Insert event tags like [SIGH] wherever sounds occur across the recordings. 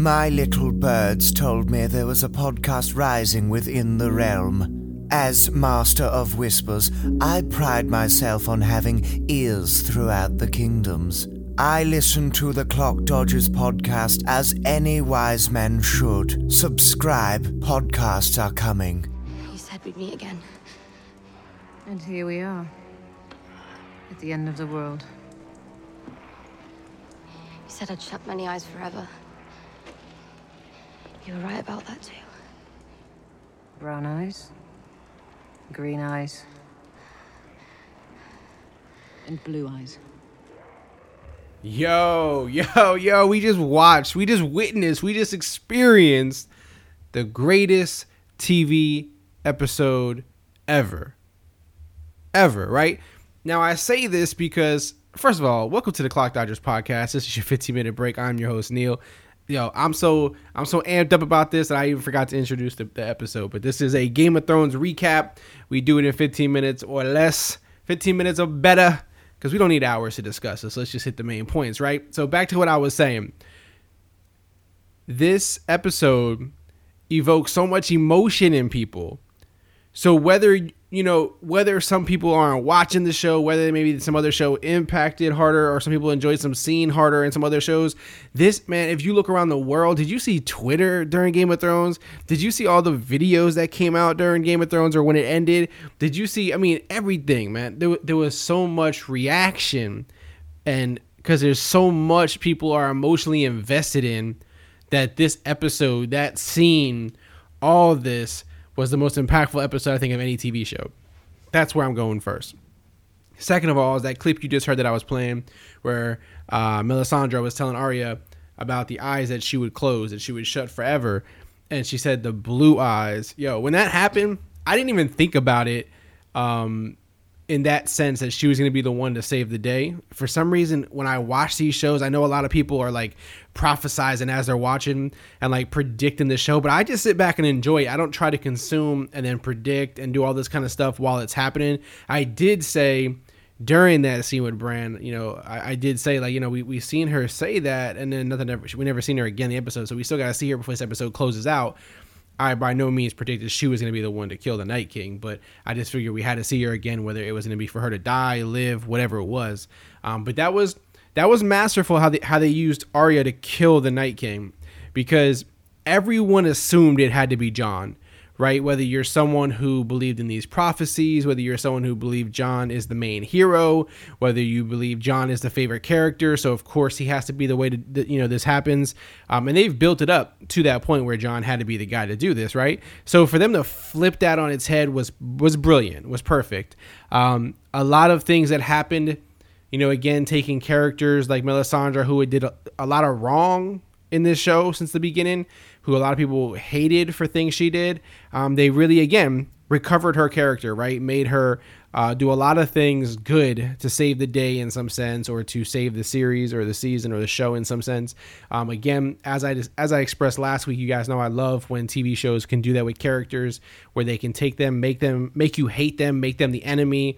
My little birds told me there was a podcast rising within the realm. As Master of Whispers, I pride myself on having ears throughout the kingdoms. I listen to the Clock Dodgers podcast as any wise man should. Subscribe, podcasts are coming. You said we'd meet again. And here we are. At the end of the world. You said I'd shut many eyes forever. You were right about that too. Brown eyes. Green eyes. And blue eyes. Yo, yo, yo, we just watched, we just witnessed, we just experienced the greatest TV episode ever. Ever, right? Now, I say this because, first of all, welcome to the Clock Dodgers podcast. This is your 15 minute break. I'm your host, Neil. Yo, I'm so I'm so amped up about this that I even forgot to introduce the, the episode. But this is a Game of Thrones recap. We do it in 15 minutes or less. 15 minutes or better because we don't need hours to discuss this. Let's just hit the main points, right? So back to what I was saying. This episode evokes so much emotion in people. So whether you know whether some people aren't watching the show, whether maybe some other show impacted harder, or some people enjoyed some scene harder in some other shows. This man, if you look around the world, did you see Twitter during Game of Thrones? Did you see all the videos that came out during Game of Thrones or when it ended? Did you see? I mean, everything, man. There, there was so much reaction, and because there's so much people are emotionally invested in that this episode, that scene, all this was the most impactful episode I think of any TV show. That's where I'm going first. Second of all, is that clip you just heard that I was playing, where uh, Melisandre was telling Arya about the eyes that she would close, and she would shut forever, and she said the blue eyes. Yo, when that happened, I didn't even think about it um, in that sense that she was going to be the one to save the day. For some reason, when I watch these shows, I know a lot of people are like prophesizing as they're watching and like predicting the show, but I just sit back and enjoy. I don't try to consume and then predict and do all this kind of stuff while it's happening. I did say during that scene with Bran, you know, I, I did say like, you know, we we seen her say that, and then nothing ever. We never seen her again in the episode, so we still got to see her before this episode closes out. I by no means predicted she was going to be the one to kill the Night King, but I just figured we had to see her again, whether it was going to be for her to die, live, whatever it was. Um, but that was that was masterful how they how they used Arya to kill the Night King, because everyone assumed it had to be Jon, right? Whether you're someone who believed in these prophecies, whether you're someone who believed Jon is the main hero, whether you believe Jon is the favorite character, so of course he has to be the way that, you know this happens. Um, and they've built it up to that point where Jon had to be the guy to do this, right? So for them to flip that on its head was was brilliant, was perfect. Um, a lot of things that happened, you know, again taking characters like Melisandre who did a, a lot of wrong in this show since the beginning, who a lot of people hated for things she did. Um, they really, again, recovered her character, right? Made her uh, do a lot of things good to save the day in some sense, or to save the series or the season or the show in some sense. Um, again, as I as I expressed last week, you guys know I love when TV shows can do that with characters, where they can take them, make them, make you hate them, make them the enemy,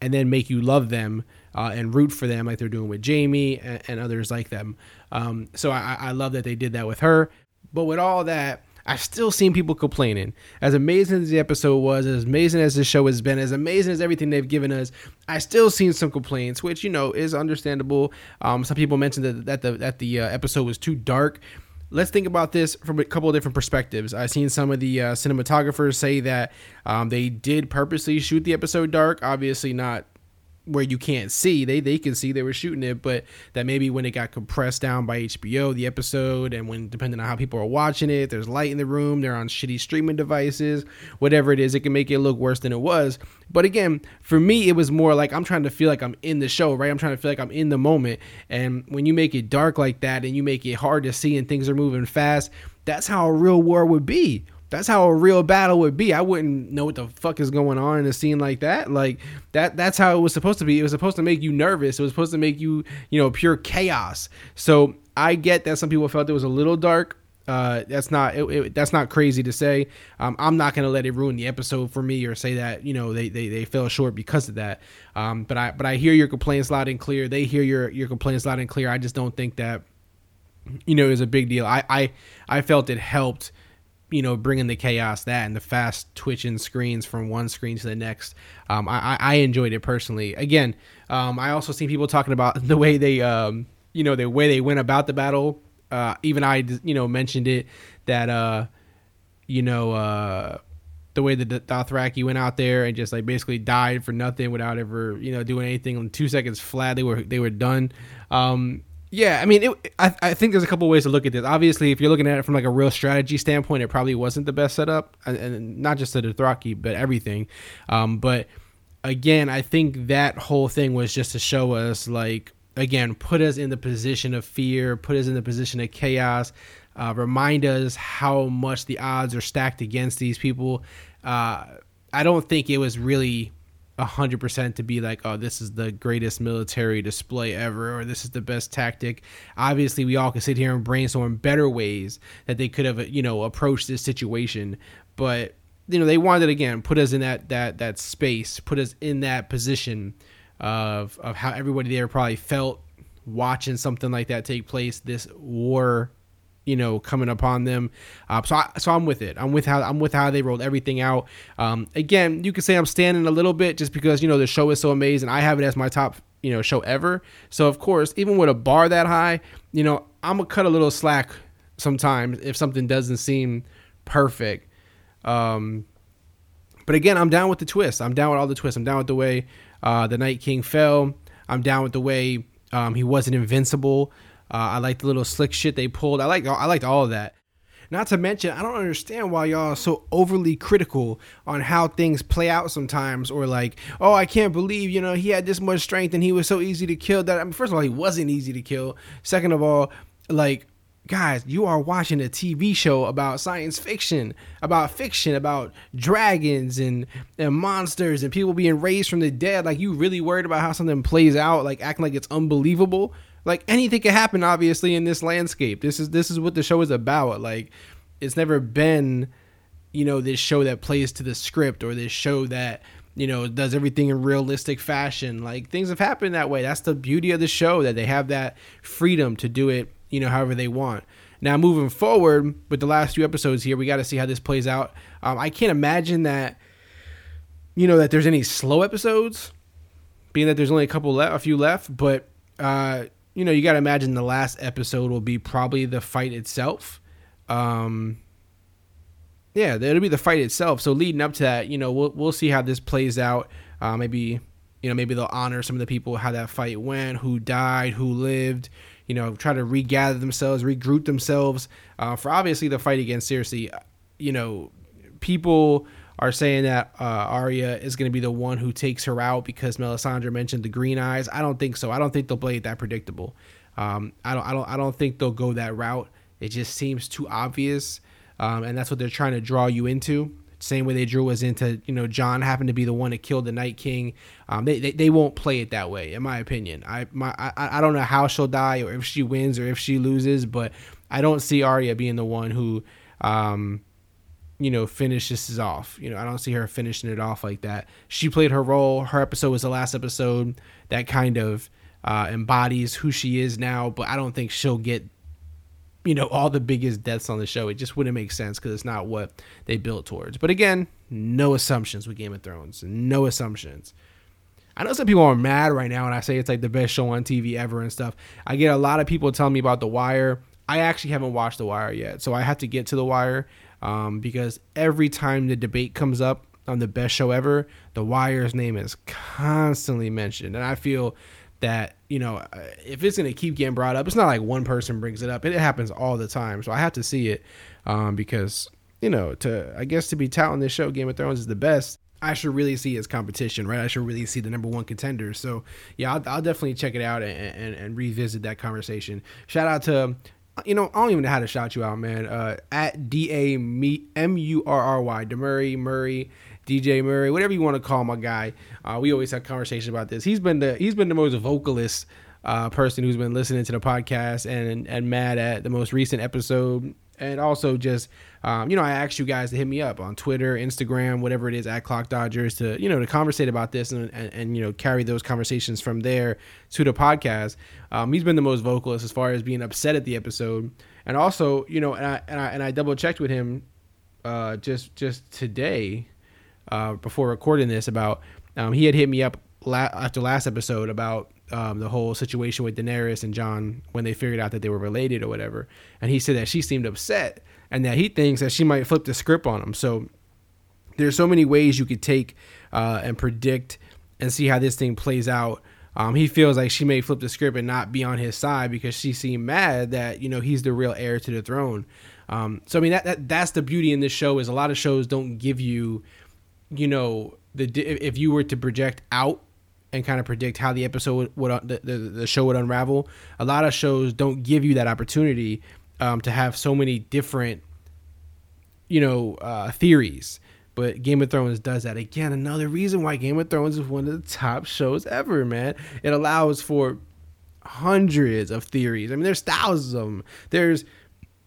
and then make you love them. Uh, and root for them like they're doing with Jaime and, and others like them. Um, so I, I love that they did that with her. But with all that, I've still seen people complaining. As amazing as the episode was, as amazing as the show has been, as amazing as everything they've given us, I still seen some complaints, which you know is understandable. Um, some people mentioned that that the that the uh, episode was too dark. Let's think about this from a couple of different perspectives. I've seen some of the uh, cinematographers say that um, they did purposely shoot the episode dark. Obviously, not where you can't see they they can see they were shooting it but that maybe when it got compressed down by HBO the episode and when depending on how people are watching it there's light in the room they're on shitty streaming devices whatever it is it can make it look worse than it was. But again for me it was more like I'm trying to feel like I'm in the show right? I'm trying to feel like I'm in the moment. And when you make it dark like that and you make it hard to see and things are moving fast that's how a real war would be that's how a real battle would be. I wouldn't know what the fuck is going on in a scene like that. Like that that's how it was supposed to be. It was supposed to make you nervous. It was supposed to make you, you know, pure chaos. So I get that some people felt it was a little dark. Uh, that's not it, it, that's not crazy to say. Um, I'm not gonna let it ruin the episode for me or say that you know they, they, they fell short because of that. Um, but I but I hear your complaints loud and clear. They hear your your complaints loud and clear. I just don't think that you know, is a big deal. I I I felt it helped you know, bringing the chaos that and the fast twitching screens from one screen to the next. Um, I, I enjoyed it personally. Again, um, I also seen people talking about [LAUGHS] the way they, um, you know, the way they went about the battle. Uh, even I, you know, mentioned it that, uh, you know, uh, the way the Dothraki went out there and just like basically died for nothing without ever, you know, doing anything. In two seconds flat, they were they were done. Um, yeah, I mean, it, I, I think there's a couple ways to look at this. Obviously, if you're looking at it from like a real strategy standpoint, it probably wasn't the best setup, and, and not just the Dothraki, but everything. Um, but again, I think that whole thing was just to show us, like, again, put us in the position of fear, put us in the position of chaos, uh, remind us how much the odds are stacked against these people. Uh, I don't think it was really hundred percent to be like, oh, this is the greatest military display ever, or this is the best tactic. Obviously, we all can sit here and brainstorm better ways that they could have, uh, you know, approached this situation. But you know, they wanted again put us in that that that space, put us in that position of of how everybody there probably felt watching something like that take place. This war you know coming upon them. Uh, so I, so I'm with it. I'm with how I'm with how they rolled everything out. Um, again, you could say I'm standing a little bit just because you know the show is so amazing. I have it as my top you know show ever. So of course, even with a bar that high, you know I'm gonna cut a little slack sometimes if something doesn't seem perfect. Um, but again, I'm down with the twist. I'm down with all the twists. I'm down with the way uh, the Night King fell. I'm down with the way um, he wasn't invincible. Uh, I like the little slick shit they pulled. I like I liked all of that. Not to mention, I don't understand why y'all are so overly critical on how things play out sometimes, or like, oh, I can't believe you know he had this much strength and he was so easy to kill. That I mean, first of all, he wasn't easy to kill. Second of all, like guys, you are watching a TV show about science fiction, about fiction, about dragons and, and monsters and people being raised from the dead. Like, you really worried about how something plays out, like acting like it's unbelievable? Like anything can happen obviously in this landscape. This is this is what the show is about. Like it's never been you know this show that plays to the script or this show that you know does everything in realistic fashion. Like things have happened that way. That's the beauty of the show that they have that freedom to do it you know however they want. Now moving forward with the last few episodes here we got to see how this plays out. Um, i can't imagine that you know that there's any slow episodes being that there's only a couple left a few left but uh you know, you got to imagine the last episode will be probably the fight itself. Um, yeah, it'll be the fight itself. So leading up to that, you know, we'll we'll see how this plays out. Uh, maybe you know, maybe they'll honor some of the people how that fight went, who died, who lived. You know, try to regather themselves, regroup themselves uh, for obviously the fight against Cersei. You know, people are saying that uh, Arya is going to be the one who takes her out because Melisandre mentioned the green eyes. I don't think so. I don't think they'll play it that predictable. Um, I don't. I don't. I don't think they'll go that route. It just seems too obvious, um, and that's what they're trying to draw you into. Same way they drew us into, you know, Jon happened to be the one that killed the Night King. Um, they, they, they won't play it that way, in my opinion. I my I, I don't know how she'll die or if she wins or if she loses, but I don't see Arya being the one who um, you know, finishes off. You know, I don't see her finishing it off like that. She played her role. Her episode was the last episode that kind of uh, embodies who she is now, but I don't think she'll get, you know, all the biggest deaths on the show. It just wouldn't make sense because it's not what they built towards. But again, no assumptions with Game of Thrones. No assumptions. I know some people are mad right now when I say it's like the best show on TV ever and stuff. I get a lot of people telling me about The Wire. I actually haven't watched The Wire yet, so I have to get to The Wire um, because every time the debate comes up on the best show ever, The Wire's name is constantly mentioned, and I feel that you know uh, if it's going to keep getting brought up, it's not like one person brings it up; it, happens all the time. So I have to see it um, because you know to I guess to be touting this show, Game of Thrones is the best. I should really see its competition, right? I should really see the number one contender. So yeah, I'll, I'll definitely check it out and, and, and, revisit that conversation. Shout out to you know, I don't even know how to shout you out, man. Uh, at D A M U R R Y, Demurray Murray, DJ Murray, whatever you want to call my guy. Uh, we always have conversations about this. He's been the he's been the most vocalist uh, person who's been listening to the podcast and and mad at the most recent episode and also just um, you know, I asked you guys to hit me up on Twitter, Instagram, whatever it is at Clock Dodgers to you know to conversate about this and, and, and you know carry those conversations from there to the podcast. Um, he's been the most vocalist as far as being upset at the episode, and also you know, and I and I, and I double checked with him uh, just just today uh, before recording this about um, he had hit me up la- after last episode about um, the whole situation with Daenerys and Jon when they figured out that they were related or whatever, and he said that she seemed upset and that he thinks that she might flip the script on him. So there's so many ways you could take uh, and predict and see how this thing plays out. Um, he feels like she may flip the script and not be on his side because she seemed mad that you know he's the real heir to the throne. Um, so I mean that, that that's the beauty in this show is a lot of shows don't give you, you know, the if you were to project out and kind of predict how the episode would, would the, the, the show would unravel. A lot of shows don't give you that opportunity um, to have so many different, you know, uh, theories. But Game of Thrones does that again. Another reason why Game of Thrones is one of the top shows ever, man. It allows for hundreds of theories. I mean, there's thousands of them. There's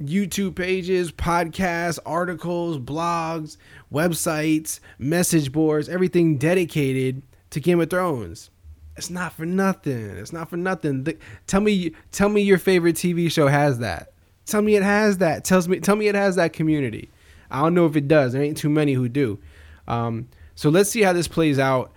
YouTube pages, podcasts, articles, blogs, websites, message boards, everything dedicated to Game of Thrones. It's not for nothing. It's not for nothing. The, tell me, tell me your favorite TV show has that. Tell me it has that. Tells me tell me it has that community. I don't know if it does. There ain't too many who do. Um, so let's see how this plays out.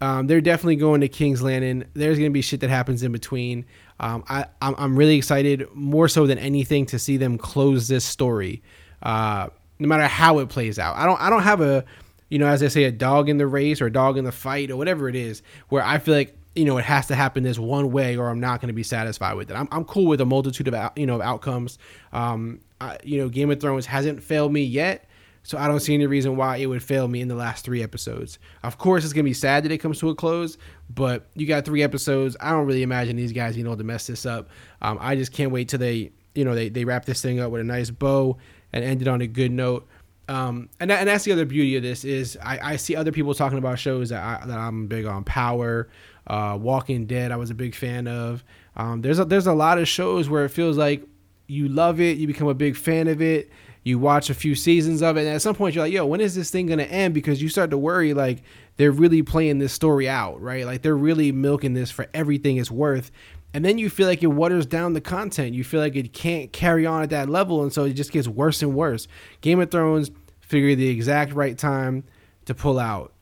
Um, they're definitely going to King's Landing. There's going to be shit that happens in between. Um, I, I'm, I'm, really excited, more so than anything, to see them close this story. Uh, no matter how it plays out. I don't I don't have a, you know, as I say, a dog in the race or a dog in the fight or whatever it is, where I feel like you know, it has to happen this one way or I'm not going to be satisfied with it. I'm, I'm cool with a multitude of, you know, outcomes. Um, I, you know, Game of Thrones hasn't failed me yet. So I don't see any reason why it would fail me in the last three episodes. Of course, it's gonna be sad that it comes to a close, but you got three episodes. I don't really imagine these guys, you know, to mess this up. Um, I just can't wait till they, you know, they, they wrap this thing up with a nice bow and end it on a good note. Um, and and that's the other beauty of this is I, I see other people talking about shows that I that I'm big on. Power, uh, Walking Dead, I was a big fan of. Um, there's a, there's a lot of shows where it feels like you love it, you become a big fan of it, you watch a few seasons of it, and at some point you're like, yo, when is this thing gonna end? Because you start to worry like they're really playing this story out, right? Like they're really milking this for everything it's worth. And then you feel like it waters down the content. You feel like it can't carry on at that level, and so it just gets worse and worse. Game of Thrones figured the exact right time to pull out.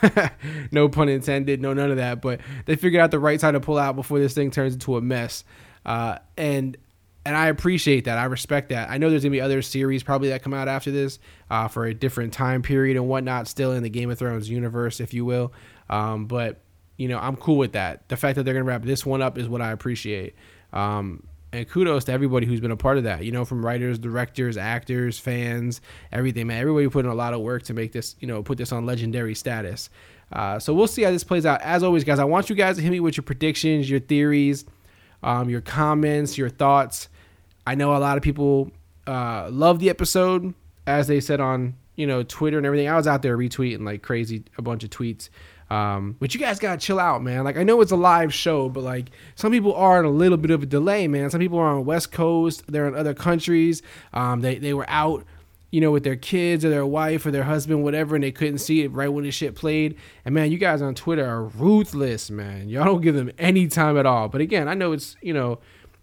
[LAUGHS] no pun intended, no none of that. But they figured out the right time to pull out before this thing turns into a mess. Uh, and and I appreciate that. I respect that. I know there's gonna be other series probably that come out after this uh, for a different time period and whatnot, still in the Game of Thrones universe, if you will. Um, but you know, I'm cool with that. The fact that they're gonna wrap this one up is what I appreciate. Um, and kudos to everybody who's been a part of that. You know, from writers, directors, actors, fans, everything. Man, everybody put in a lot of work to make this, you know, put this on legendary status. Uh, so we'll see how this plays out. As always, guys, I want you guys to hit me with your predictions, your theories, um, your comments, your thoughts. I know a lot of people uh, love the episode, as they said on you know Twitter and everything. I was out there retweeting like crazy a bunch of tweets. Um, but you guys gotta chill out, man. Like I know it's a live show, but like some people are in a little bit of a delay, man. Some people are on West Coast, they're in other countries. Um, they they were out, you know, with their kids or their wife or their husband, whatever, and they couldn't see it right when the shit played. And man, you guys on Twitter are ruthless, man. Y'all don't give them any time at all. But again, I know it's you know,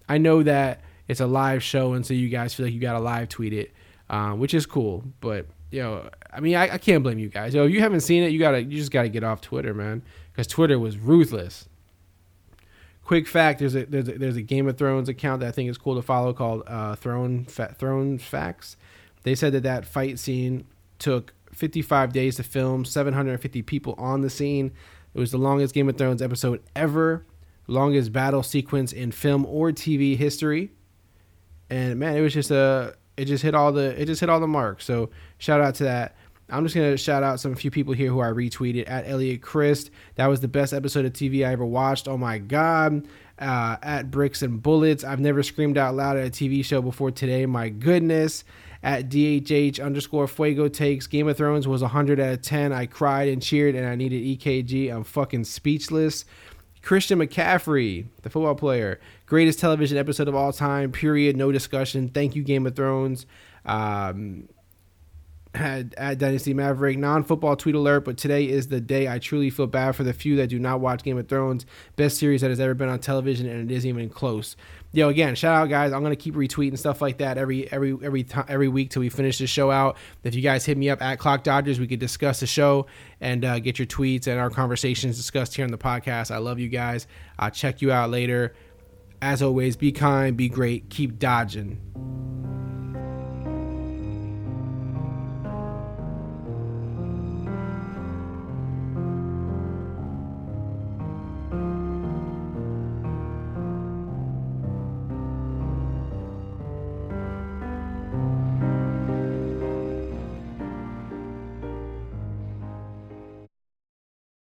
I know that it's a live show, and so you guys feel like you gotta live tweet it, um, which is cool. But yo, I mean, I, I can't blame you guys. Yo, you haven't seen it, you gotta, you just gotta get off Twitter, man, because Twitter was ruthless. Quick fact: there's a there's a, there's a Game of Thrones account that I think is cool to follow called uh, Throne Fa- Throne Facts. They said that that fight scene took 55 days to film, 750 people on the scene. It was the longest Game of Thrones episode ever, longest battle sequence in film or TV history. And man, it was just a it just hit all the it just hit all the marks. So shout out to that. I'm just gonna shout out some few people here who I retweeted at Elliot Christ. That was the best episode of TV I ever watched. Oh my god. Uh, at Bricks and Bullets. I've never screamed out loud at a TV show before today. My goodness. At DHH underscore Fuego takes Game of Thrones was 100 out of 10. I cried and cheered and I needed EKG. I'm fucking speechless. Christian McCaffrey, the football player, greatest television episode of all time. Period. No discussion. Thank you, Game of Thrones. Um, had at Dynasty Maverick non-football tweet alert, but today is the day I truly feel bad for the few that do not watch Game of Thrones, best series that has ever been on television, and it isn't even close. Yo, again, shout out guys. I'm gonna keep retweeting stuff like that every every every time every week till we finish the show out. If you guys hit me up at Clock Dodgers, we could discuss the show and uh, get your tweets and our conversations discussed here on the podcast. I love you guys. I'll check you out later. As always, be kind, be great, keep dodging.